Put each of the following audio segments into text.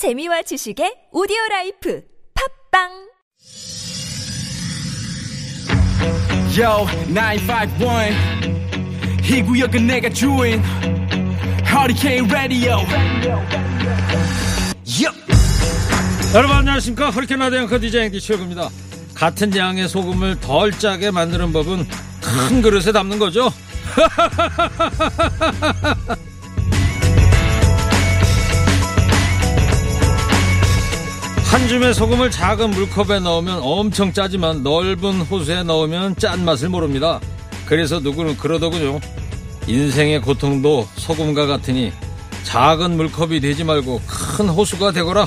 재미와 지식의 오디오 라이프 팟빵 Yo, 951. 이 구역은 내가 주인. Hurricane Radio. Yup. 여러분 안녕하십니까 허리케인 라디오 앵커 DJ 앵디 최일구입니다 같은 양의 소금을 덜 짜게 만드는 법은 큰 그릇에 담는 거죠 한 줌의 소금을 작은 물컵에 넣으면 엄청 짜지만 넓은 호수에 넣으면 짠맛을 모릅니다. 그래서 누구는 그러더군요. 인생의 고통도 소금과 같으니 작은 물컵이 되지 말고 큰 호수가 되거라.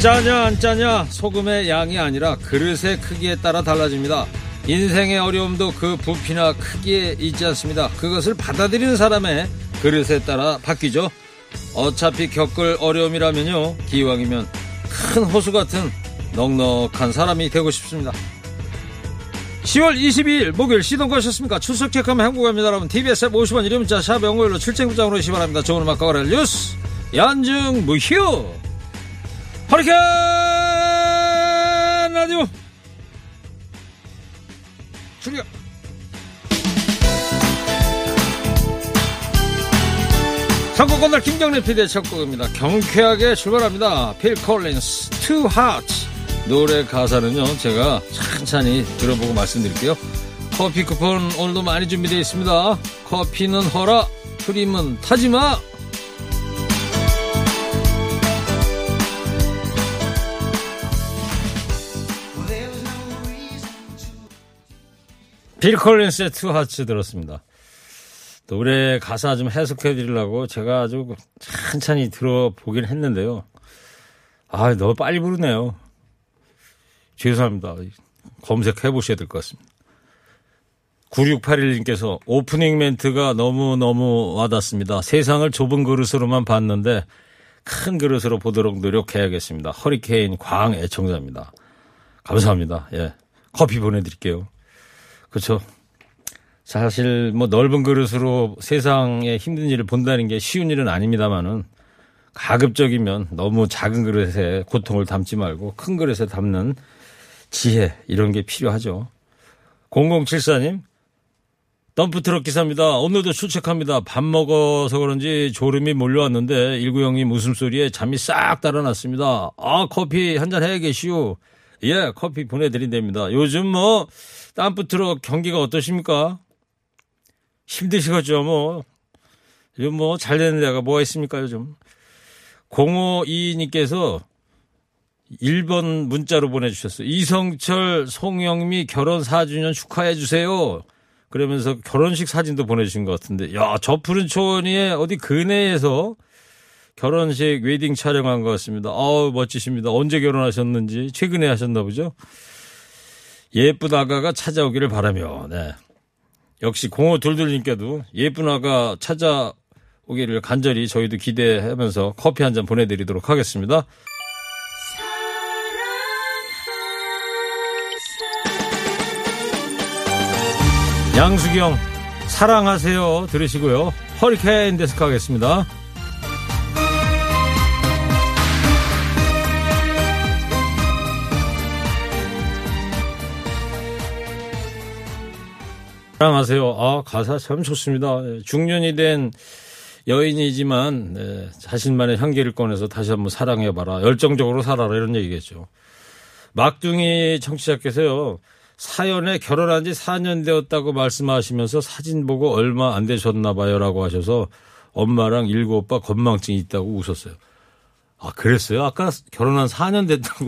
짜냐 안 짜냐 소금의 양이 아니라 그릇의 크기에 따라 달라집니다. 인생의 어려움도 그 부피나 크기에 있지 않습니다. 그것을 받아들이는 사람의 그릇에 따라 바뀌죠. 어차피 겪을 어려움이라면요. 기왕이면 큰 호수 같은 넉넉한 사람이 되고 싶습니다. 10월 22일 목요일 시동 거셨습니까? 출석 체크하면 갑니다. 여러분 TBS 앱 50원 이름 문자 샵 영어일로 출첵구장으로 바랍니다. 좋은 음악 가거라 뉴스 연중 무휴 허리케인 라디오 출격 선곡 오늘 김경래 PD의 첫 곡입니다. 경쾌하게 출발합니다. 필 콜린스 Two Hearts 노래 가사는요 제가 천천히 들어보고 말씀드릴게요. 커피 쿠폰 오늘도 많이 준비되어 있습니다. 커피는 허라 프림은 타지마 필 콜린스의 Two Hearts 들었습니다. 노래 가사 좀 해석해 드리려고 제가 아주 천천히 들어보긴 했는데요. 아, 너무 빨리 부르네요. 죄송합니다. 검색해 보셔야 될 것 같습니다. 9681님께서 오프닝 멘트가 너무너무 와닿습니다. 세상을 좁은 그릇으로만 봤는데 큰 그릇으로 보도록 노력해야겠습니다. 허리케인 광 애청자입니다. 감사합니다. 예. 커피 보내드릴게요. 그렇죠. 사실 뭐 넓은 그릇으로 세상의 힘든 일을 본다는 게 쉬운 일은 아닙니다만은 가급적이면 너무 작은 그릇에 고통을 담지 말고 큰 그릇에 담는 지혜 이런 게 필요하죠. 0074님 덤프트럭 기사입니다. 오늘도 출첵합니다. 밥 먹어서 그런지 졸음이 몰려왔는데 1구형님 웃음소리에 잠이 싹 달아났습니다. 아 커피 한 잔 해야 계시오. 예 커피 보내드린답니다. 요즘 뭐 덤프트럭 경기가 어떠십니까? 힘드시겠죠 뭐. 요즘 뭐 잘 되는 데가 뭐가 있습니까 요즘. 052님께서 1번 문자로 보내주셨어요. 이성철, 송영미 결혼 4주년 축하해 주세요. 그러면서 결혼식 사진도 보내주신 것 같은데, 야, 저 푸른 초원위에 어디 근해에서 결혼식 웨딩 촬영한 것 같습니다. 아우, 멋지십니다. 언제 결혼하셨는지, 최근에 하셨나 보죠? 예쁜 아가가 찾아오기를 바라며, 네. 역시 0522님께도 예쁜 아가 찾아오기를 간절히 저희도 기대하면서 커피 한 잔 보내드리도록 하겠습니다. 양수경 사랑하세요 들으시고요. 허리케인 데스크 하겠습니다. 사랑하세요. 아 가사 참 좋습니다. 중년이 된 여인이지만 네, 자신만의 향기를 꺼내서 다시 한번 사랑해봐라. 열정적으로 살아라 이런 얘기겠죠. 막둥이 청취자께서요. 사연에 결혼한 지 4년 되었다고 말씀하시면서 사진 보고 얼마 안 되셨나 봐요 라고 하셔서 엄마랑 일구 오빠 건망증이 있다고 웃었어요. 아, 그랬어요? 아까 결혼한 4년 됐다고.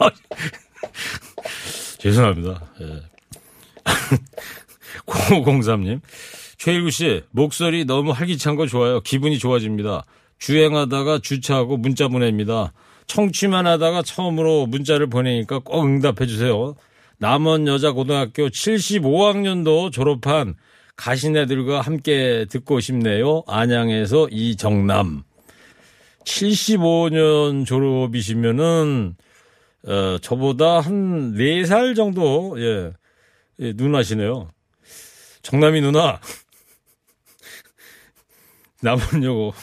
죄송합니다. 예. 0503님. 최일구 씨, 목소리 너무 활기찬 거 좋아요. 기분이 좋아집니다. 주행하다가 주차하고 문자 보냅니다. 청취만 하다가 처음으로 문자를 보내니까 꼭 응답해 주세요. 남원 여자고등학교 75학년도 졸업한 가신애들과 함께 듣고 싶네요. 안양에서 이정남. 75년 졸업이시면은, 어, 저보다 한 4살 정도, 예, 예 누나시네요. 정남이 누나 남원여고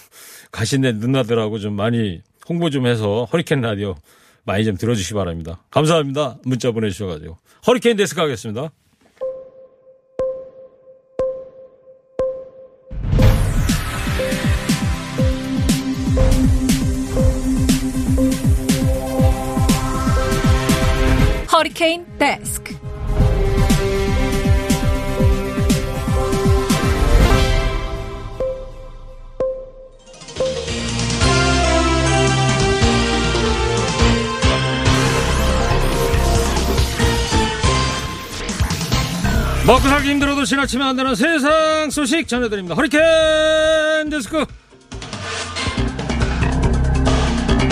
가신데 누나들하고 좀 많이 홍보 좀 해서 허리케인 라디오 많이 좀 들어주시기 바랍니다. 감사합니다. 문자 보내주셔가지고 허리케인 데스크 하겠습니다. 허리케인 데스크. 먹고 살기 힘들어도 지나치면 안 되는 세상 소식 전해드립니다. 허리케인 데스크.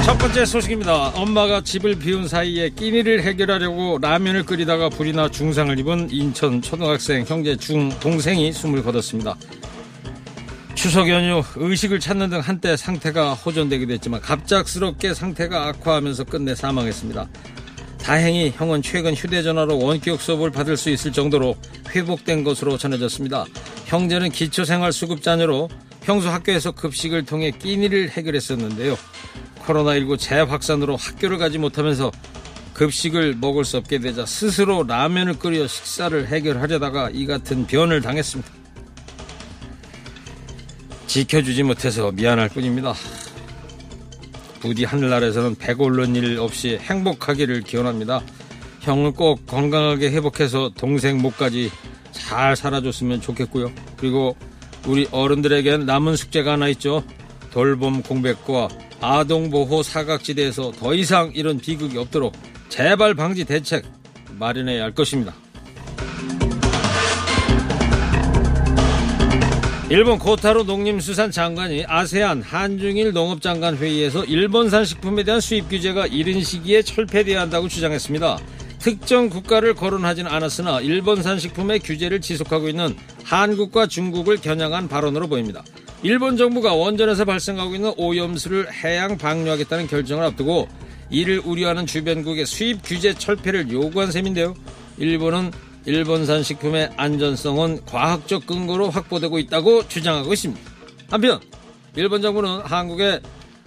첫 번째 소식입니다. 엄마가 집을 비운 사이에 끼니를 해결하려고 라면을 끓이다가 불이 나 중상을 입은 인천 초등학생 형제 중 동생이 숨을 거뒀습니다. 추석 연휴 의식을 찾는 등 한때 상태가 호전되기도 했지만 갑작스럽게 상태가 악화하면서 끝내 사망했습니다. 다행히 형은 최근 휴대전화로 원격 수업을 받을 수 있을 정도로 회복된 것으로 전해졌습니다. 형제는 기초생활수급 자녀로 평소 학교에서 급식을 통해 끼니를 해결했었는데요. 코로나19 재확산으로 학교를 가지 못하면서 급식을 먹을 수 없게 되자 스스로 라면을 끓여 식사를 해결하려다가 이 같은 변을 당했습니다. 지켜주지 못해서 미안할 뿐입니다. 부디 하늘나라에서는 배고른 일 없이 행복하기를 기원합니다. 형은 꼭 건강하게 회복해서 동생 목까지 잘 살아줬으면 좋겠고요. 그리고 우리 어른들에겐 남은 숙제가 하나 있죠. 돌봄 공백과 아동보호 사각지대에서 더 이상 이런 비극이 없도록 재발 방지 대책 마련해야 할 것입니다. 일본 코타로 농림수산 장관이 아세안 한중일 농업장관 회의에서 일본산 식품에 대한 수입 규제가 이른 시기에 철폐돼야 한다고 주장했습니다. 특정 국가를 거론하지는 않았으나 일본산 식품의 규제를 지속하고 있는 한국과 중국을 겨냥한 발언으로 보입니다. 일본 정부가 원전에서 발생하고 있는 오염수를 해양 방류하겠다는 결정을 앞두고 이를 우려하는 주변국의 수입 규제 철폐를 요구한 셈인데요. 일본은 일본산 식품의 안전성은 과학적 근거로 확보되고 있다고 주장하고 있습니다. 한편 일본 정부는 한국의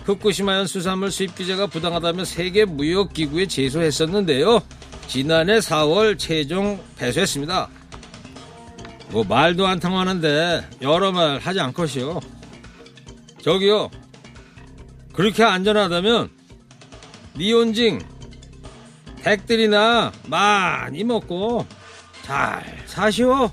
후쿠시마현 수산물 수입 규제가 부당하다며 세계 무역 기구에 제소했었는데요. 지난해 4월 최종 패소했습니다. 뭐 말도 안 통하는데 여러 말 하지 않것이요. 저기요. 그렇게 안전하다면 니온징 백들이나 많이 먹고 잘 사시오.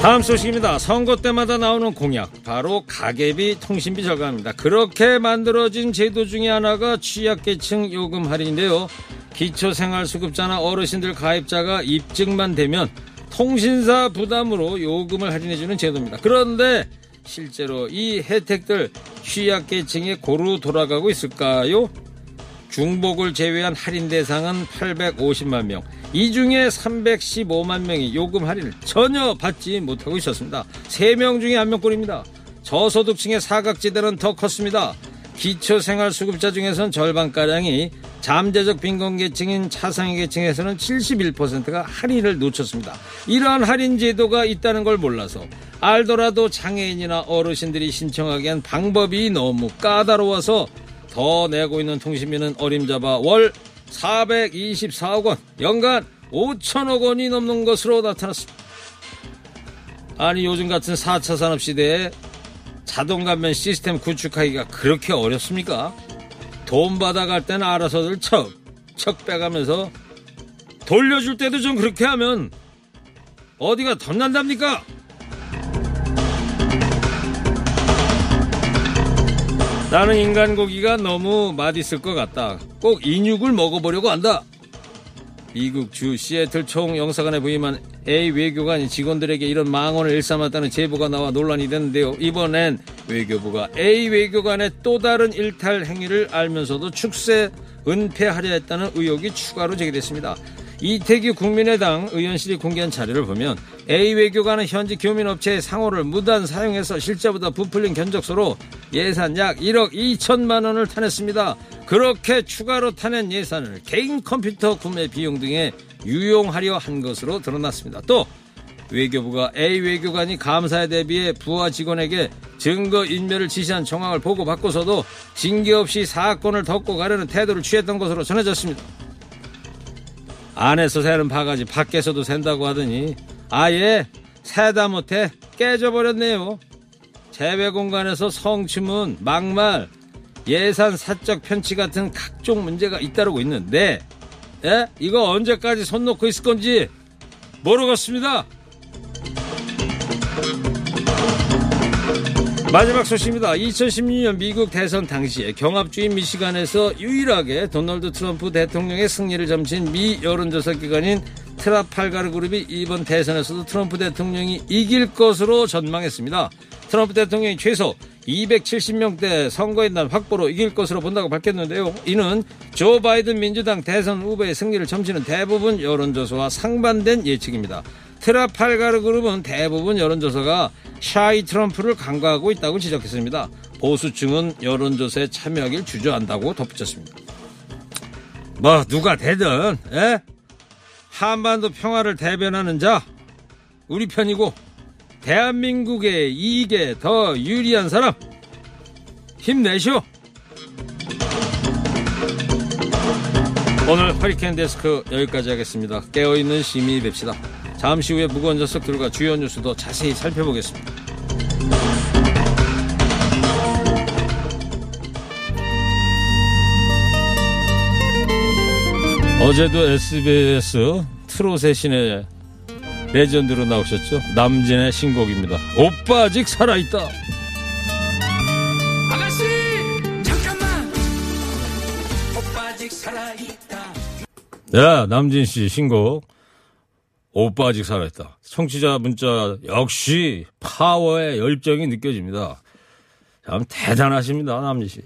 다음 소식입니다. 선거 때마다 나오는 공약, 바로 가계비 통신비 절감입니다. 그렇게 만들어진 제도 중에 하나가 취약계층 요금 할인인데요. 기초생활수급자나 어르신들 가입자가 입증만 되면 통신사 부담으로 요금을 할인해주는 제도입니다. 그런데 실제로 이 혜택들 취약계층에 고루 돌아가고 있을까요? 중복을 제외한 할인 대상은 850만 명. 이 중에 315만 명이 요금 할인을 전혀 받지 못하고 있었습니다. 3명 중에 1명꼴입니다. 저소득층의 사각지대는 더 컸습니다. 기초생활수급자 중에선 절반가량이 잠재적 빈곤계층인 차상위 계층에서는 71%가 할인을 놓쳤습니다. 이러한 할인 제도가 있다는 걸 몰라서 알더라도 장애인이나 어르신들이 신청하기엔 방법이 너무 까다로워서 더 내고 있는 통신비는 어림잡아 월 424억 원, 연간 5천억 원이 넘는 것으로 나타났습니다. 아니 요즘 같은 4차 산업 시대에 자동 감면 시스템 구축하기가 그렇게 어렵습니까? 돈 받아갈 때는 알아서들 척, 척 빼가면서 돌려줄 때도 좀 그렇게 하면 어디가 덧난답니까? 나는 인간 고기가 너무 맛있을 것 같다. 꼭 인육을 먹어보려고 한다. 미국 주 시애틀 총영사관에 부임한 A 외교관이 직원들에게 이런 망언을 일삼았다는 제보가 나와 논란이 됐는데요. 이번엔 외교부가 A 외교관의 또 다른 일탈 행위를 알면서도 축세 은폐하려 했다는 의혹이 추가로 제기됐습니다. 이태규 국민의당 의원실이 공개한 자료를 보면 A 외교관은 현지 교민업체의 상호를 무단 사용해서 실제보다 부풀린 견적서로 예산 약 1억 2천만 원을 타냈습니다. 그렇게 추가로 타낸 예산을 개인 컴퓨터 구매 비용 등에 유용하려 한 것으로 드러났습니다. 또 외교부가 A 외교관이 감사에 대비해 부하 직원에게 증거 인멸을 지시한 정황을 보고받고서도 징계 없이 사건을 덮고 가려는 태도를 취했던 것으로 전해졌습니다. 안에서 새는 바가지 밖에서도 샌다고 하더니 아예 새다 못해 깨져버렸네요. 재배 공간에서 성추문, 막말, 예산 사적 편취 같은 각종 문제가 잇따르고 있는데 예? 이거 언제까지 손 놓고 있을 건지 모르겠습니다. 마지막 소식입니다. 2016년 미국 대선 당시에 경합주인 미시간에서 유일하게 도널드 트럼프 대통령의 승리를 점친 미 여론조사 기관인 트라팔가르 그룹이 이번 대선에서도 트럼프 대통령이 이길 것으로 전망했습니다. 트럼프 대통령이 최소 270명대 선거인단 확보로 이길 것으로 본다고 밝혔는데요. 이는 조 바이든 민주당 대선 후보의 승리를 점치는 대부분 여론조사와 상반된 예측입니다. 트라팔가르 그룹은 대부분 여론조사가 샤이 트럼프를 간과하고 있다고 지적했습니다. 보수층은 여론조사에 참여하길 주저한다고 덧붙였습니다. 뭐 누가 되든 에? 한반도 평화를 대변하는 자 우리 편이고 대한민국의 이익에 더 유리한 사람 힘내시오. 오늘 허리케인 데스크 여기까지 하겠습니다. 깨어있는 시민이 됩시다. 잠시 후에 무거운 녀석들과 주요 뉴스도 자세히 살펴보겠습니다. 어제도 SBS 트롯의 신의 레전드로 나오셨죠? 남진의 신곡입니다. 오빠 아직 살아있다. 아가씨 잠깐만 오빠 아직 살아있다 야, 남진 씨 신곡. 오빠 아직 살아있다. 청취자 문자 역시 파워의 열정이 느껴집니다. 참 대단하십니다, 남진 씨.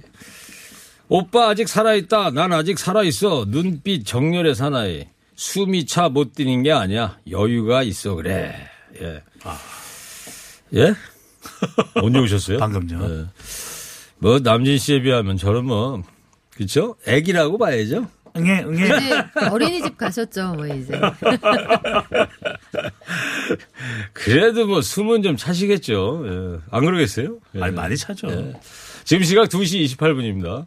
오빠 아직 살아있다. 난 아직 살아있어. 눈빛 정렬의 사나이. 숨이 차 못 뛰는 게 아니야. 여유가 있어 그래. 예. 예? 언제 오셨어요? 방금요. 예. 뭐 남진 씨에 비하면 저는 뭐 그쵸? 애기라고 봐야죠. 응애 응애. 이제 어린이집 가셨죠, 뭐 이제. 그래도 뭐 숨은 좀 차시겠죠. 예. 안 그러겠어요? 예. 아니 많이 차죠. 지금 시각 2시 28분입니다.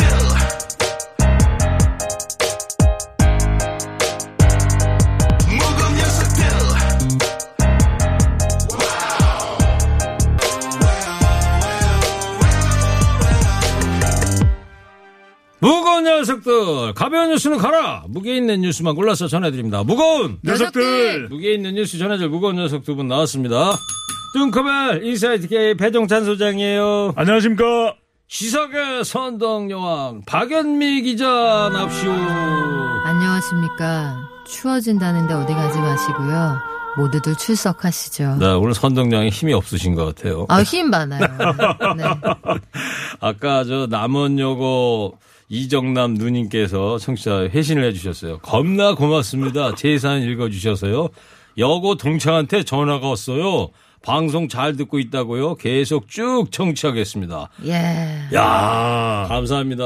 녀석들 가벼운 뉴스는 가라 무게 있는 뉴스만 골라서 전해드립니다 무거운 녀석들. 무게 있는 뉴스 전해줄 무거운 녀석 두 분 나왔습니다 뚱커벨 인사이트 K 배종찬 소장이에요 안녕하십니까. 시사계 선덕여왕 박연미 기자 납시오 안녕하십니까. 추워진다는데 어디 가지 마시고요. 모두들 출석하시죠. 네 오늘 선덕여왕이 힘이 없으신 것 같아요 아, 힘 많아요. 네. 아까 저 남원여고 이정남 누님께서 청취자 회신을 해주셨어요. 겁나 고맙습니다. 제 사연 읽어주셔서요. 여고 동창한테 전화가 왔어요. 방송 잘 듣고 있다고요. 계속 쭉 청취하겠습니다. 예. 야 감사합니다.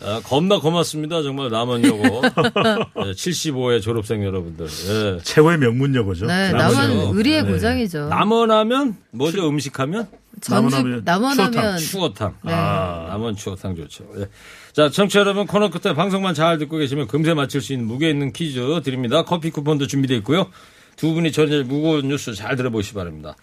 아, 겁나 고맙습니다. 정말 남원여고 75회 졸업생 여러분들. 예. 최고의 명문여고죠. 네. 남원 의리의 네. 고장이죠. 남원하면 뭐죠? 음식하면 전주 남원하면 남원하면 추어탕. 네. 아, 남원 추어탕 좋죠. 예. 자, 청취자 여러분 코너 끝에 방송만 잘 듣고 계시면 금세 맞출 수 있는 무게 있는 퀴즈 드립니다. 커피 쿠폰도 준비되어 있고요. 두 분이 전해 무거운 뉴스 잘 들어보시기 바랍니다.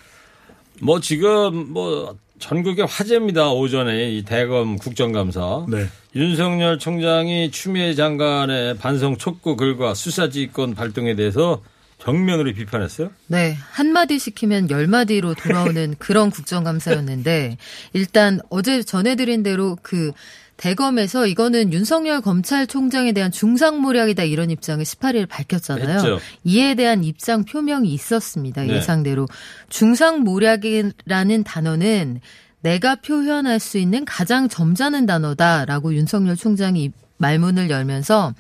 뭐 지금 뭐 전국의 화제입니다. 오전에 이 대검 국정감사. 네. 윤석열 총장이 추미애 장관의 반성 촉구 글과 수사지휘권 발동에 대해서 정면으로 비판했어요. 네, 한마디 시키면 열마디로 돌아오는 그런 국정감사였는데, 일단 어제 전해드린 대로 그 대검에서 이거는 윤석열 검찰총장에 대한 중상모략이다 이런 입장을 18일 밝혔잖아요. 했죠. 이에 대한 입장 표명이 있었습니다. 네. 예상대로. 중상모략이라는 단어는 내가 표현할 수 있는 가장 점잖은 단어다라고 윤석열 총장이 말문을 열면서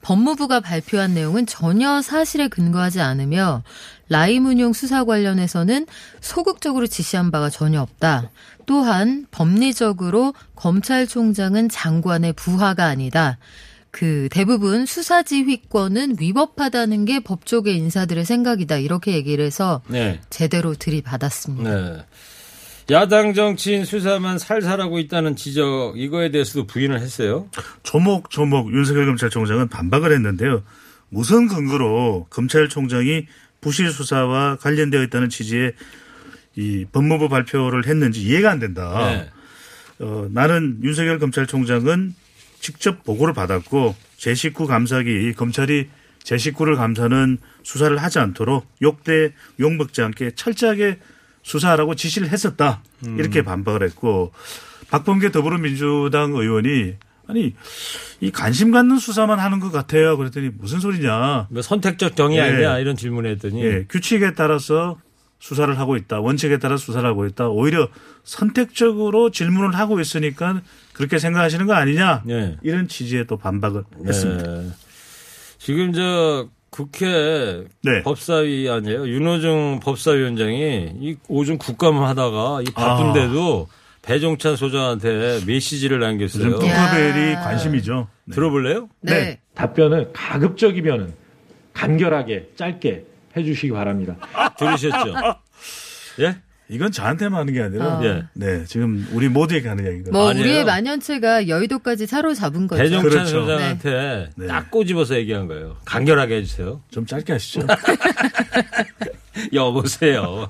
법무부가 발표한 내용은 전혀 사실에 근거하지 않으며 라이문용 수사 관련해서는 소극적으로 지시한 바가 전혀 없다. 또한 법리적으로 검찰총장은 장관의 부하가 아니다. 그 대부분 수사지휘권은 위법하다는 게 법조계 인사들의 생각이다. 이렇게 얘기를 해서 네. 제대로 들이받았습니다. 네. 야당 정치인 수사만 살살하고 있다는 지적 이거에 대해서도 부인을 했어요. 조목조목 윤석열 검찰총장은 반박을 했는데요. 무슨 근거로 검찰총장이 부실 수사와 관련되어 있다는 취지의 이 법무부 발표를 했는지 이해가 안 된다. 네. 어, 나는 윤석열 검찰총장은 직접 보고를 받았고 제 식구 감사기 검찰이 제 식구를 감사는 수사를 하지 않도록 욕대 욕먹지 않게 철저하게 수사하라고 지시를 했었다 이렇게 반박을 했고 박범계 더불어민주당 의원이 아니 이 관심 갖는 수사만 하는 것 같아요 그랬더니 무슨 소리냐 뭐 선택적 정의 예. 아니냐 이런 질문을 했더니 예, 규칙에 따라서 수사를 하고 있다. 원칙에 따라 수사를 하고 있다. 오히려 선택적으로 질문을 하고 있으니까 그렇게 생각하시는 거 아니냐. 네. 이런 취지의 또 반박을 했습니다. 네. 지금 저 국회 네. 법사위 아니에요. 윤호중 법사위원장이 이 오줌 국감을 하다가 이 바쁜데도 배종찬 소장한테 메시지를 남겼어요. 팅커벨이 관심이죠. 네. 들어볼래요? 네. 네. 답변을 가급적이면은 간결하게 짧게 해주시기 바랍니다. 들으셨죠? 예? 이건 저한테만 하는 게 아니라 어. 예. 네, 지금 우리 모두에게 하는 얘기거든요. 뭐 아니에요. 우리의 만연체가 여의도까지 사로잡은 거죠. 배종찬 그렇죠. 소장한테 네. 딱 꼬집어서 얘기한 거예요. 간결하게 해주세요. 좀 짧게 하시죠. 여보세요.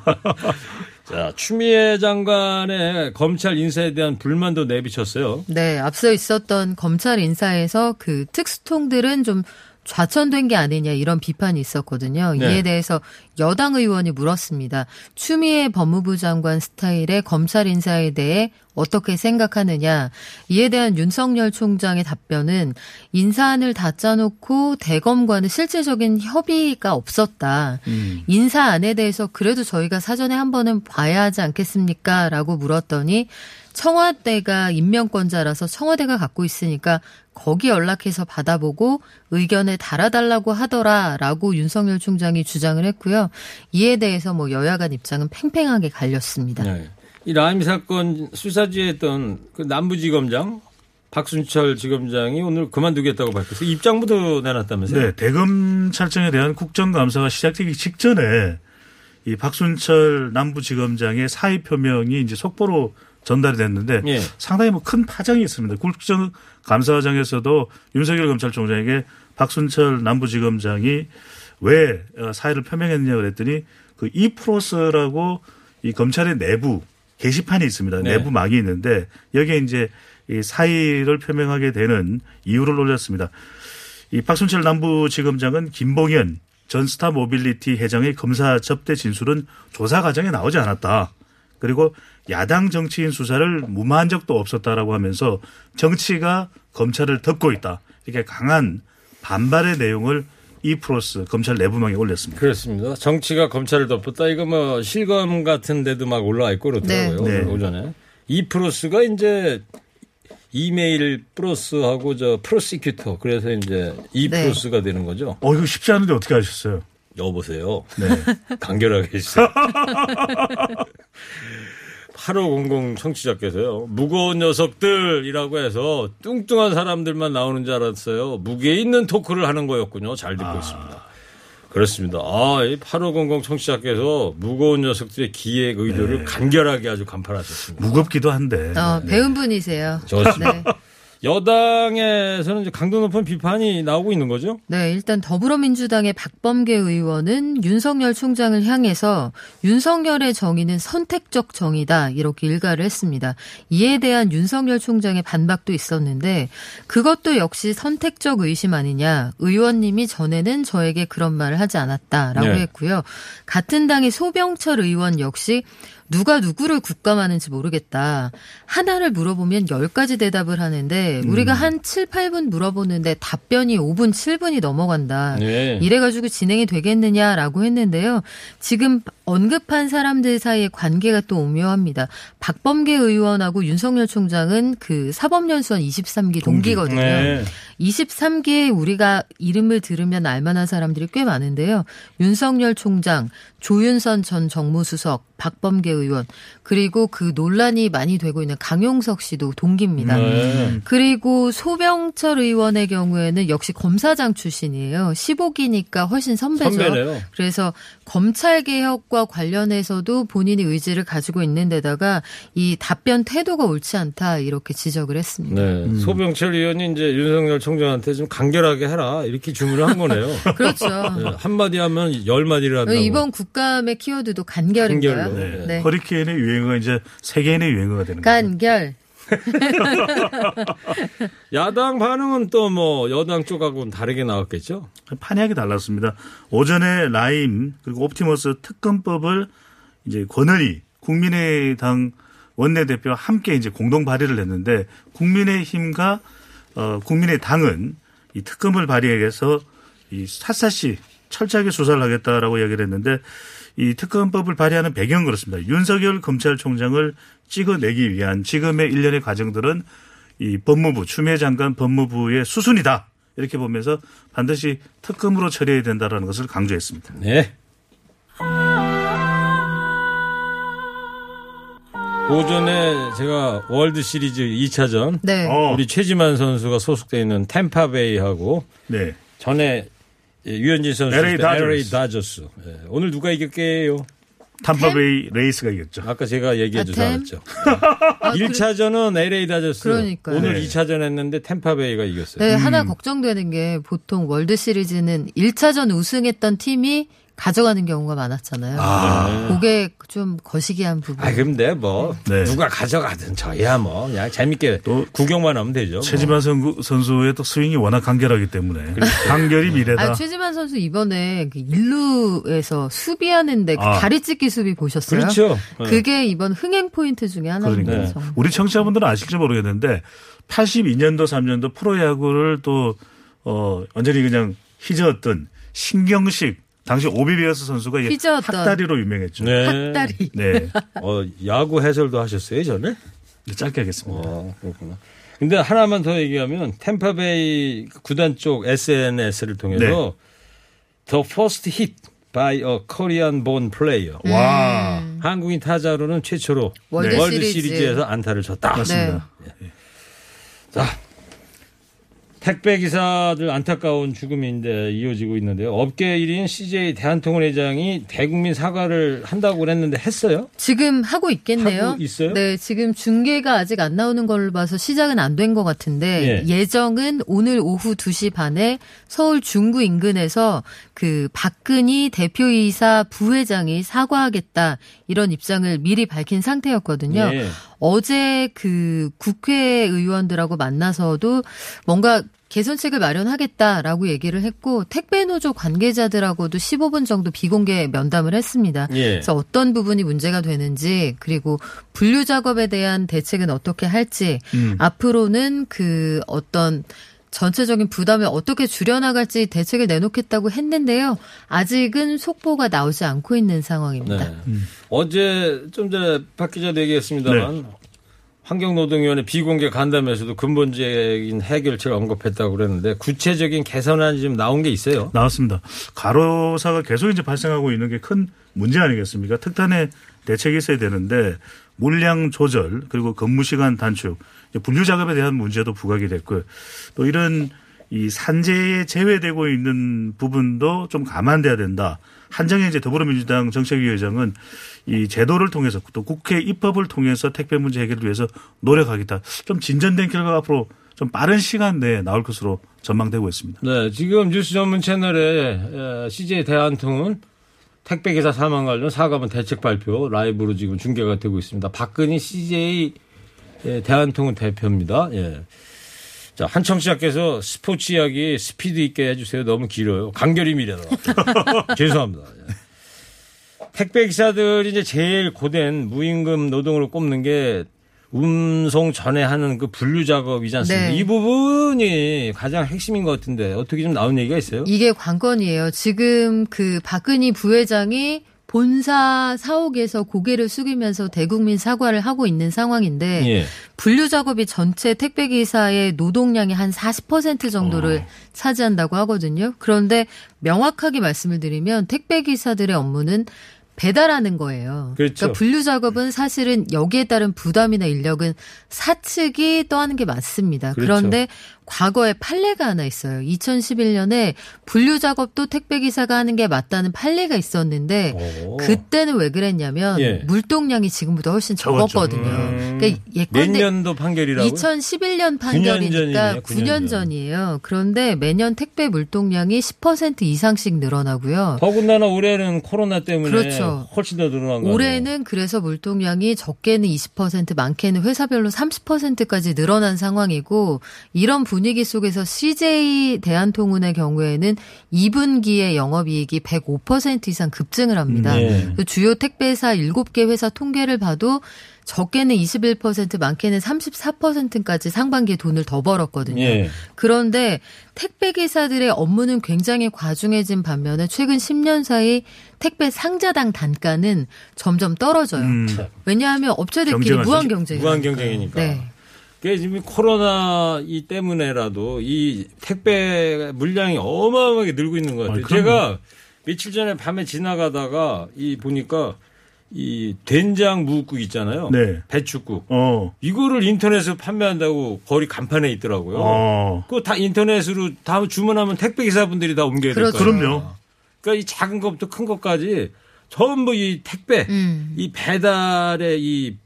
자, 추미애 장관의 검찰 인사에 대한 불만도 내비쳤어요. 네, 앞서 있었던 검찰 인사에서 그 특수통들은 좀 좌천된 게 아니냐 이런 비판이 있었거든요. 네. 이에 대해서 여당 의원이 물었습니다. 추미애 법무부 장관 스타일의 검찰 인사에 대해 어떻게 생각하느냐. 이에 대한 윤석열 총장의 답변은 인사안을 다 짜놓고 대검과는 실질적인 협의가 없었다. 인사안에 대해서 그래도 저희가 사전에 한 번은 봐야 하지 않겠습니까? 라고 물었더니 청와대가 임명권자라서 청와대가 갖고 있으니까 거기 연락해서 받아보고 의견을 달아달라고 하더라라고 윤석열 총장이 주장을 했고요. 이에 대해서 뭐 여야 간 입장은 팽팽하게 갈렸습니다. 네. 이 라임 사건 수사지했던 그 남부지검장 박순철 지검장이 오늘 그만두겠다고 밝혔어요. 입장부터 내놨다면서요? 네, 대검찰청에 대한 국정감사가 시작되기 직전에 이 박순철 남부지검장의 사의 표명이 이제 속보로 전달이 됐는데 예. 상당히 뭐 큰 파장이 있습니다. 국정 감사장에서도 윤석열 검찰총장에게 박순철 남부지검장이 왜 어, 사의를 표명했느냐 그랬더니 그 이프로스라고 이 검찰의 내부 게시판이 있습니다. 네. 내부 막이 있는데 여기에 이제 이 사의를 표명하게 되는 이유를 올렸습니다. 이 박순철 남부지검장은 김봉현 전 스타 모빌리티 회장의 검사 접대 진술은 조사 과정에 나오지 않았다. 그리고 야당 정치인 수사를 무마한 적도 없었다라고 하면서 정치가 검찰을 덮고 있다. 이렇게 강한 반발의 내용을 이프로스 검찰 내부망에 올렸습니다. 그렇습니다. 정치가 검찰을 덮었다. 이거 뭐 실검 같은 데도 막 올라와 있고 그렇더라고요. 네. 오늘 네. 오전에. 이 프로스가 이제 이메일 프로스하고 저 프로시큐터. 그래서 이제 이 네. 프로스가 되는 거죠. 어, 이거 쉽지 않은데 어떻게 하셨어요? 여보세요. 네. 간결하게 해주세요. 8500 청취자께서요. 무거운 녀석들이라고 해서 뚱뚱한 사람들만 나오는 줄 알았어요. 무게 있는 토크를 하는 거였군요. 잘 듣고 있습니다. 그렇습니다. 아, 이 8500 청취자께서 무거운 녀석들의 기획 의도를 간결하게 아주 간파하셨습니다. 무겁기도 한데. 어, 배운 분이세요. 좋습니다. 네. 여당에서는 이제 강도 높은 비판이 나오고 있는 거죠? 네, 일단 더불어민주당의 박범계 의원은 윤석열 총장을 향해서 윤석열의 정의는 선택적 정의다 이렇게 일가를 했습니다. 이에 대한 윤석열 총장의 반박도 있었는데 그것도 역시 선택적 의심 아니냐. 의원님이 전에는 저에게 그런 말을 하지 않았다라고 네. 했고요. 같은 당의 소병철 의원 역시 누가 누구를 국감하는지 모르겠다. 하나를 물어보면 열 가지 대답을 하는데 우리가 한 7, 8분 물어보는데 답변이 5분, 7분이 넘어간다. 네. 이래가지고 진행이 되겠느냐라고 했는데요. 지금 언급한 사람들 사이의 관계가 또 오묘합니다. 박범계 의원하고 윤석열 총장은 그 사법연수원 23기 동기거든요. 네. 23기에 우리가 이름을 들으면 알만한 사람들이 꽤 많은데요. 윤석열 총장, 조윤선 전 정무수석, 박범계 의원, 그리고 그 논란이 많이 되고 있는 강용석 씨도 동기입니다. 네. 그리고 소병철 의원의 경우에는 역시 검사장 출신이에요. 15기니까 훨씬 선배죠. 선배네요. 그래서 검찰 개혁과 관련해서도 본인이 의지를 가지고 있는 데다가 이 답변 태도가 옳지 않다 이렇게 지적을 했습니다. 네. 소병철 의원이 이제 윤석열 총장한테 좀 간결하게 해라 이렇게 주문을 한 거네요. 그렇죠. 네, 한마디 하면 열마디를 한다고. 이번 국감의 키워드도 간결인가요? 간결로. 네. 네. 허리케인의 유행어가 이제 세계인의 유행어가 되는 거죠. 간결. 야당 반응은 또 뭐 여당 쪽하고는 다르게 나왔겠죠? 판이하게 달랐습니다. 오전에 라임 그리고 옵티머스 특검법을 이제 권은희 국민의당 원내대표와 함께 이제 공동 발의를 했는데 국민의힘과 어 국민의당은 이 특검을 발의해서 이 샅샅이 철저하게 수사를 하겠다라고 이야기를 했는데 이 특검법을 발의하는 배경은 그렇습니다. 윤석열 검찰총장을 찍어내기 위한 지금의 일련의 과정들은 이 법무부 추미애 장관 법무부의 수순이다 이렇게 보면서 반드시 특검으로 처리해야 된다라는 것을 강조했습니다. 네. 오전에 제가 월드 시리즈 2차전 네. 어, 우리 최지만 선수가 소속돼 있는 템파베이하고 네. 전에 예, 류현진 선수 LA 때 다저스. LA 다저스. 예, 오늘 누가 이겼게요? 탐파베이 레이스가 이겼죠. 아까 제가 얘기해 주지 아, 템? 않았죠. 아, 그래- 1차전은 LA 다저스. 그러니까요. 오늘 네. 2차전 했는데 탬파베이가 이겼어요. 네, 하나 걱정되는 게 보통 월드 시리즈는 1차전 우승했던 팀이 가져가는 경우가 많았잖아요. 아. 그게 좀 거시기한 부분. 아, 근데 뭐 네. 누가 가져가든 저야 뭐 그냥 재밌게 또 구경만 하면 되죠. 뭐. 최지만 선수- 선수의 또 스윙이 워낙 간결하기 때문에 간결이 미래다. 아, 최지만 선수 이번에 그 일루에서 수비하는데 그 아. 다리 찢기 수비 보셨어요? 그렇죠. 네. 그게 이번 흥행 포인트 중에 하나입니다. 그러니까 정말. 우리 청취자분들은 아실지 모르겠는데 82년도 3년도 프로야구를 또 어, 완전히 그냥 휘저었던 신경식 당시 오비리어스 선수가 이 휘저었던. 핫다리로 유명했죠. 네. 핫다리. 네. 어, 야구 해설도 하셨어요, 전에? 네, 짧게 하겠습니다. 어, 그렇구나. 근데 하나만 더 얘기하면 템파베이 구단 쪽 SNS를 통해서 네. The first hit by a Korean born player. 와. 한국인 타자로는 최초로 월드 시리즈. 시리즈 에서 안타를 쳤다. 맞습니다. 자, 택배 기사들 안타까운 죽음인데 이어지고 있는데요. 업계 1인 CJ 대한통운 회장이 대국민 사과를 한다고 그랬는데 했어요? 지금 하고 있겠네요. 하고 있어요? 네, 지금 중계가 아직 안 나오는 걸로 봐서 시작은 안 된 것 같은데 예. 예정은 오늘 오후 2시 반에 서울 중구 인근에서 그 박근희 대표이사 부회장이 사과하겠다 이런 입장을 미리 밝힌 상태였거든요. 예. 어제 그 국회의원들하고 만나서도 뭔가 개선책을 마련하겠다라고 얘기를 했고 택배 노조 관계자들하고도 15분 정도 비공개 면담을 했습니다. 예. 그래서 어떤 부분이 문제가 되는지 그리고 분류 작업에 대한 대책은 어떻게 할지 음. 앞으로는 그 어떤 전체적인 부담을 어떻게 줄여나갈지 대책을 내놓겠다고 했는데요. 아직은 속보가 나오지 않고 있는 상황입니다. 네. 어제 좀 전에 박 기자도 얘기했습니다만 네. 환경노동위원회 비공개 간담회에서도 근본적인 해결책을 언급했다고 그랬는데 구체적인 개선안이 좀 나온 게 있어요. 나왔습니다. 가로사가 계속 이제 발생하고 있는 게 큰 문제 아니겠습니까? 특단의 대책이 있어야 되는데 물량 조절 그리고 근무 시간 단축 분류 작업에 대한 문제도 부각이 됐고요. 또 이런 이 산재에 제외되고 있는 부분도 좀 감안돼야 된다. 한정희 이제 더불어민주당 정책위의장은 이 제도를 통해서 또 국회 입법을 통해서 택배 문제 해결을 위해서 노력하겠다. 좀 진전된 결과가 앞으로 좀 빠른 시간 내에 나올 것으로 전망되고 있습니다. 네, 지금 뉴스 전문 채널에 CJ 대한통운 택배 기사 사망 관련 사과문 대책 발표 라이브로 지금 중계가 되고 있습니다. 박근희 CJ 대한통운 대표입니다. 예. 자, 한 청취자께서 스포츠 이야기 스피드 있게 해주세요. 너무 길어요. 간결히 미래다. 죄송합니다. 예. 택배 기사들이 이제 제일 고된 무임금 노동으로 꼽는 게 운송 전에 하는 그 분류 작업이지 않습니까? 네. 이 부분이 가장 핵심인 것 같은데 어떻게 좀 나온 얘기가 있어요? 이게 관건이에요. 지금 그 박근희 부회장이 본사 사옥에서 고개를 숙이면서 대국민 사과를 하고 있는 상황인데 예. 분류 작업이 전체 택배 기사의 노동량의 한 40% 정도를 차지한다고 하거든요. 그런데 명확하게 말씀을 드리면 택배 기사들의 업무는 배달하는 거예요. 그렇죠. 러니까 분류 작업은 사실은 여기에 따른 부담이나 인력은 사측이 떠하는 게 맞습니다. 그렇죠. 그런데 과거에 판례가 하나 있어요. 2011년에 분류 작업도 택배 기사가 하는 게 맞다는 판례가 있었는데 오. 그때는 왜 그랬냐면 예. 물동량이 지금보다 훨씬 적었죠. 적었거든요. 음. 그러니까 몇 예컨대 년도 판결이라고? 2011년 9년 판결이니까 전이네요, 9년, 9년 전. 전이에요. 그런데 매년 택배 물동량이 10% 이상씩 늘어나고요. 더군다나 올해는 코로나 때문에 그렇죠. 훨씬 더 늘어난 거예요. 올해는 그래서 물동량이 적게는 20% 많게는 회사별로 30%까지 늘어난 상황이고 이런 분 위기 속에서 CJ 대한통운의 경우에는 2분기의 영업이익이 105% 이상 급증을 합니다. 네. 그 주요 택배사 7개 회사 통계를 봐도 적게는 21% 많게는 34%까지 상반기에 돈을 더 벌었거든요. 예. 그런데 택배 기사들의 업무는 굉장히 과중해진 반면에 최근 10년 사이 택배 상자당 단가는 점점 떨어져요. 음. 왜냐하면 업체들끼리. 무한 경쟁. 무한 경쟁이니까. 네. 그게 지금 코로나 이 때문에라도 이 택배 물량이 어마어마하게 늘고 있는 것 같아요. 아. 제가 며칠 전에 밤에 지나가다가 이 보니까 이 된장 무국 있잖아요. 네. 배추국. 어. 이거를 인터넷으로 판매한다고 거리 간판에 있더라고요. 어. 그거 다 인터넷으로 다 주문하면 택배 기사분들이 다 옮겨야 될 그렇죠. 거예요. 그럼요. 그러니까 이 작은 것부터 큰 것까지 전부 이 택배, 음. 이 배달의 이, 이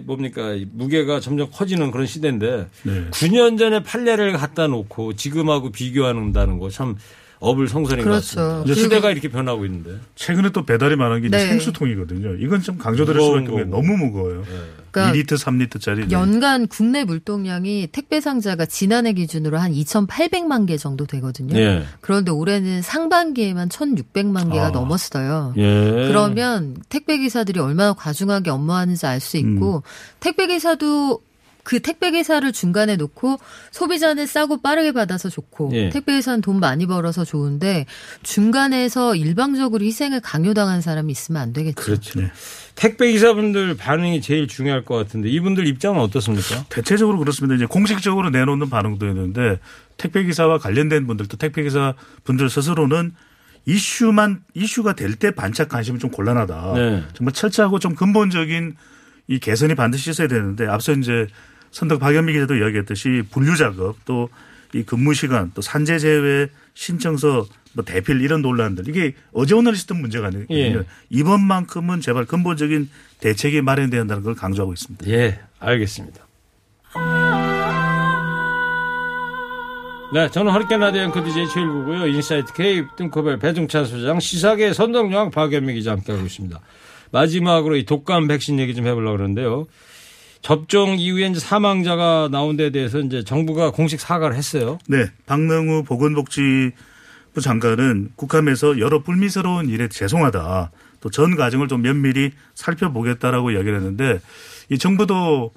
뭡니까 이 무게가 점점 커지는 그런 시대인데 네. 9년 전에 판례를 갖다 놓고 지금하고 비교한다는 거 참 어불성설인 것 그렇죠. 같습니다. 그리고- 시대가 이렇게 변하고 있는데. 최근에 또 배달이 많은 게 네. 생수통이거든요. 이건 좀 강조드릴 수밖에 없는. 너무 무거워요. 그러니까 2리터, 3리터짜리. 연간 국내 물동량이 택배 상자가 지난해 기준으로 한 2,800만 개 정도 되거든요. 예. 그런데 올해는 상반기에만 1,600만 개가 아. 넘었어요. 예. 그러면 택배 기사들이 얼마나 과중하게 업무하는지 알 수 있고 음. 택배 기사도 그 택배 기사를 중간에 놓고 소비자는 싸고 빠르게 받아서 좋고 예. 택배 기사는 돈 많이 벌어서 좋은데 중간에서 일방적으로 희생을 강요당한 사람이 있으면 안 되겠죠. 그렇죠. 네. 택배 기사분들 반응이 제일 중요할 것 같은데 이분들 입장은 어떻습니까? 대체적으로 그렇습니다. 이제 공식적으로 내놓는 반응도 있는데 택배 기사와 관련된 분들도 택배 기사 분들 스스로는 이슈만 이슈가 될 때 반짝 관심이 좀 곤란하다. 네. 정말 철저하고 좀 근본적인 이 개선이 반드시 있어야 되는데 앞서 이제 선덕 박연미 기자도 이야기했듯이 분류 작업 또 이 근무 시간 또 산재 제외 신청서 뭐 대필 이런 논란들 이게 어제 오늘 있었던 문제가 아니거든요. 예. 이번만큼은 제발 근본적인 대책이 마련돼야 한다는 걸 강조하고 있습니다. 예, 알겠습니다. 네, 저는 허리케인 라디오 앵커 DJ 최일구고요. 인사이트 K 뚱커벨 배종찬 소장, 시사계 선덕여왕 박연미 기자 함께하고 있습니다. 마지막으로 이 독감 백신 얘기 좀 해보려고 그러는데요. 접종 이후에 사망자가 나온 데 대해서 이제 정부가 공식 사과를 했어요. 네, 박능우 보건복지부 장관은 국감에서 여러 불미스러운 일에 죄송하다. 또 전 과정을 좀 면밀히 살펴보겠다라고 이야기를 했는데 이 정부도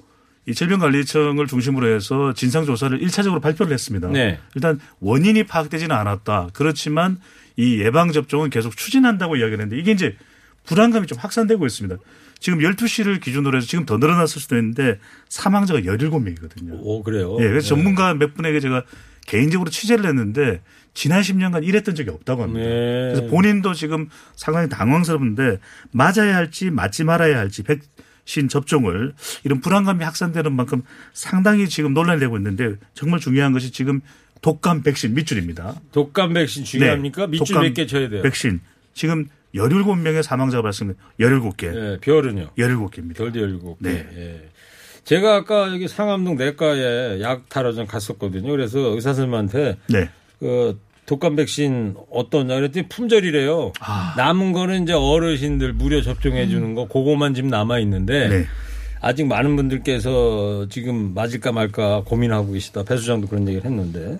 이 질병관리청을 중심으로 해서 진상조사를 1차적으로 발표를 했습니다. 네. 일단 원인이 파악되지는 않았다. 그렇지만 이 예방접종은 계속 추진한다고 이야기를 했는데 이게 이제 불안감이 좀 확산되고 있습니다. 지금 12시를 기준으로 해서 지금 더 늘어났을 수도 있는데 사망자가 17명이거든요. 오, 그래요? 예, 그래서 네. 전문가 몇 분에게 제가 개인적으로 취재를 했는데 지난 10년간 이랬던 적이 없다고 합니다. 네. 그래서 본인도 지금 상당히 당황스러운데 맞아야 할지 맞지 말아야 할지 백신 접종을 이런 불안감이 확산되는 만큼 상당히 지금 논란이 되고 있는데 정말 중요한 것이 지금 독감 백신 밑줄입니다. 독감 백신 중요합니까? 네, 밑줄 몇 개 쳐야 돼요? 백신 지금 17명의 사망자가 발생 17개. 예, 별은요? 17개입니다. 별도 열고. 네. 예. 제가 아까 여기 상암동 내과에 약 타러 좀 갔었거든요. 그래서 의사 선생님한테 네. 그 독감 백신 어떠냐 그랬더니 품절이래요. 아. 남은 거는 이제 어르신들 무료 접종해 주는 거 그거만 지금 남아 있는데 네. 아직 많은 분들께서 지금 맞을까 말까 고민하고 계시다. 배 수장도 그런 얘기를 했는데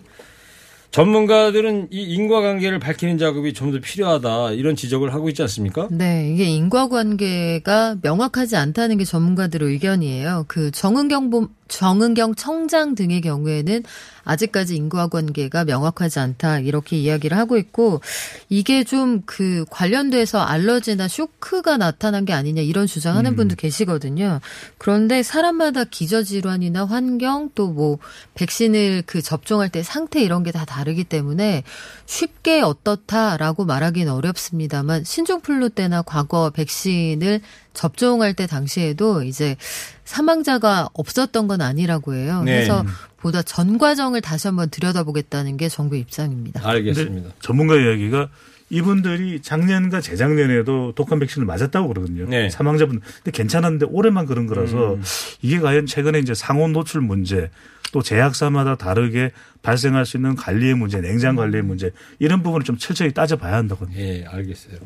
전문가들은 이 인과관계를 밝히는 작업이 좀 더 필요하다 이런 지적을 하고 있지 않습니까? 네, 이게 인과관계가 명확하지 않다는 게 전문가들의 의견이에요. 그 정은경 보- 정은경 청장 등의 경우에는 아직까지 인과 관계가 명확하지 않다 이렇게 이야기를 하고 있고 이게 좀 그 관련돼서 알러지나 쇼크가 나타난 게 아니냐 이런 주장하는 분도 계시거든요. 그런데 사람마다 기저 질환이나 환경 또 뭐 백신을 그 접종할 때 상태 이런 게 다 다르기 때문에 쉽게 어떻다라고 말하기는 어렵습니다만 신종플루 때나 과거 백신을 접종할 때 당시에도 이제 사망자가 없었던 건 아니라고 해요. 네. 그래서 보다 전 과정을 다시 한번 들여다보겠다는 게 정부 입장입니다. 알겠습니다. 전문가 이야기가 이분들이 작년과 재작년에도 독감 백신을 맞았다고 그러거든요. 네. 사망자분. 근데 괜찮았는데 올해만 그런 거라서 음. 이게 과연 최근에 이제 상온 노출 문제 또 제약사마다 다르게 발생할 수 있는 관리의 문제, 냉장 관리의 문제 이런 부분을 좀 철저히 따져봐야 한다고 합니다. 예, 알겠어요.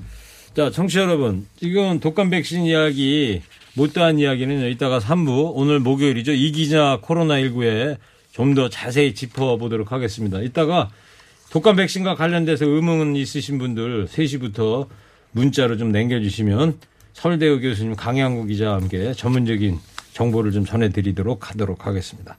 자, 청취자 여러분. 지금 독감 백신 이야기, 못다한 이야기는 이따가 3부, 오늘 목요일이죠. 이 기자 코로나19에 좀 더 자세히 짚어보도록 하겠습니다. 이따가 독감 백신과 관련돼서 의문 있으신 분들 3시부터 문자로 좀 남겨주시면 서울대의 교수님 강양구 기자와 함께 전문적인 정보를 좀 전해드리도록 하도록 하겠습니다.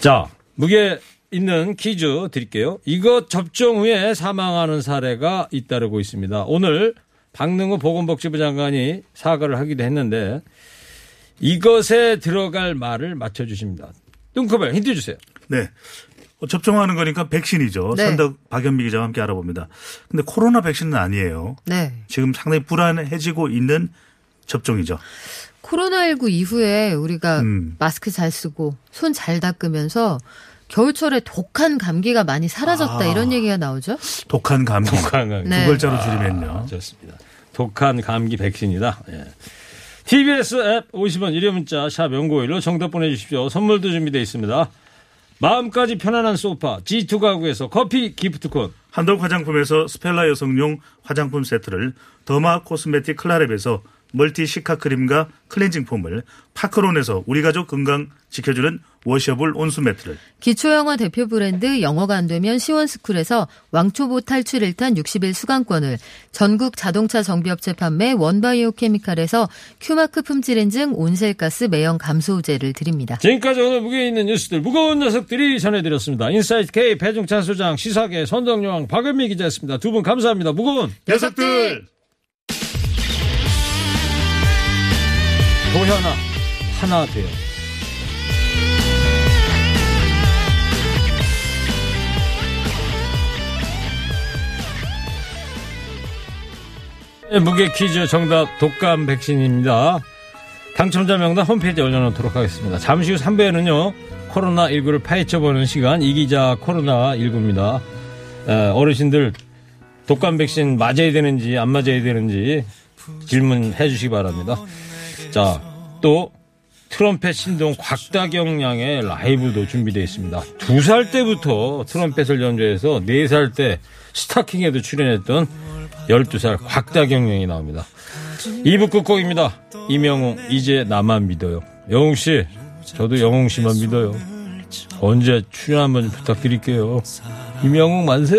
자, 무게 있는 퀴즈 드릴게요. 이것 접종 후에 사망하는 사례가 잇따르고 있습니다. 오늘 박능우 보건복지부 장관이 사과를 하기도 했는데 이것에 들어갈 말을 맞춰주십니다. 뚱커벨 힌트 주세요. 네. 어, 접종하는 거니까 백신이죠. 네. 선덕 박연미 기자와 함께 알아봅니다. 근데 코로나 백신은 아니에요. 네. 지금 상당히 불안해지고 있는 접종이죠. 코로나19 이후에 우리가 음. 마스크 잘 쓰고 손 잘 닦으면서 겨울철에 독한 감기가 많이 사라졌다 아. 이런 얘기가 나오죠. 독한 감기. 독한 감기. 네. 두 글자로 줄이면요. 좋습니다. 독한 감기 백신이다. 예. TBS 앱 50원 유료 문자 샵 연고일로 정답 보내주십시오. 선물도 준비되어 있습니다. 마음까지 편안한 소파 G2 가구에서 커피 기프티콘 한독 화장품에서 스펠라 여성용 화장품 세트를 derma cosmetic 클라랩에서 multi cica 크림과 클렌징 폼을 파크론에서 우리 가족 건강 지켜주는 washable 온수 매트를 기초영어 대표 브랜드 영어가 안 되면 시원스쿨에서 왕초보 탈출 1탄 60일 수강권을 전국 자동차 정비업체 판매 원바이오 케미칼에서 Q마크 품질 인증 온실가스 매연 감소제를 드립니다. 지금까지 오늘 무게 있는 뉴스들 무거운 녀석들이 전해드렸습니다. 인사이트 K 배종찬 소장 시사계 선덕여왕 박연미 기자였습니다. 두 분 감사합니다. 무거운 녀석들 도현아 하나 돼요. 네, 무게 퀴즈 정답 독감 백신입니다. 당첨자 명단 홈페이지에 올려놓도록 하겠습니다. 잠시 후 3부에는요, 코로나19를 파헤쳐보는 시간, 이기자 코로나19입니다. 어르신들 독감 백신 맞아야 되는지 안 맞아야 되는지 질문해 주시기 바랍니다. 자, 또 트럼펫 신동 곽다경 양의 라이브도 준비되어 있습니다. 두 살 때부터 트럼펫을 연주해서 네 살 때 스타킹에도 출연했던 12살 곽다경 양이 나옵니다. 2부 끝곡입니다. 이명웅, 이제 나만 믿어요. 영웅 씨, 저도 영웅 씨만 믿어요. 언제 출연 한번 부탁드릴게요. 이명웅 만세!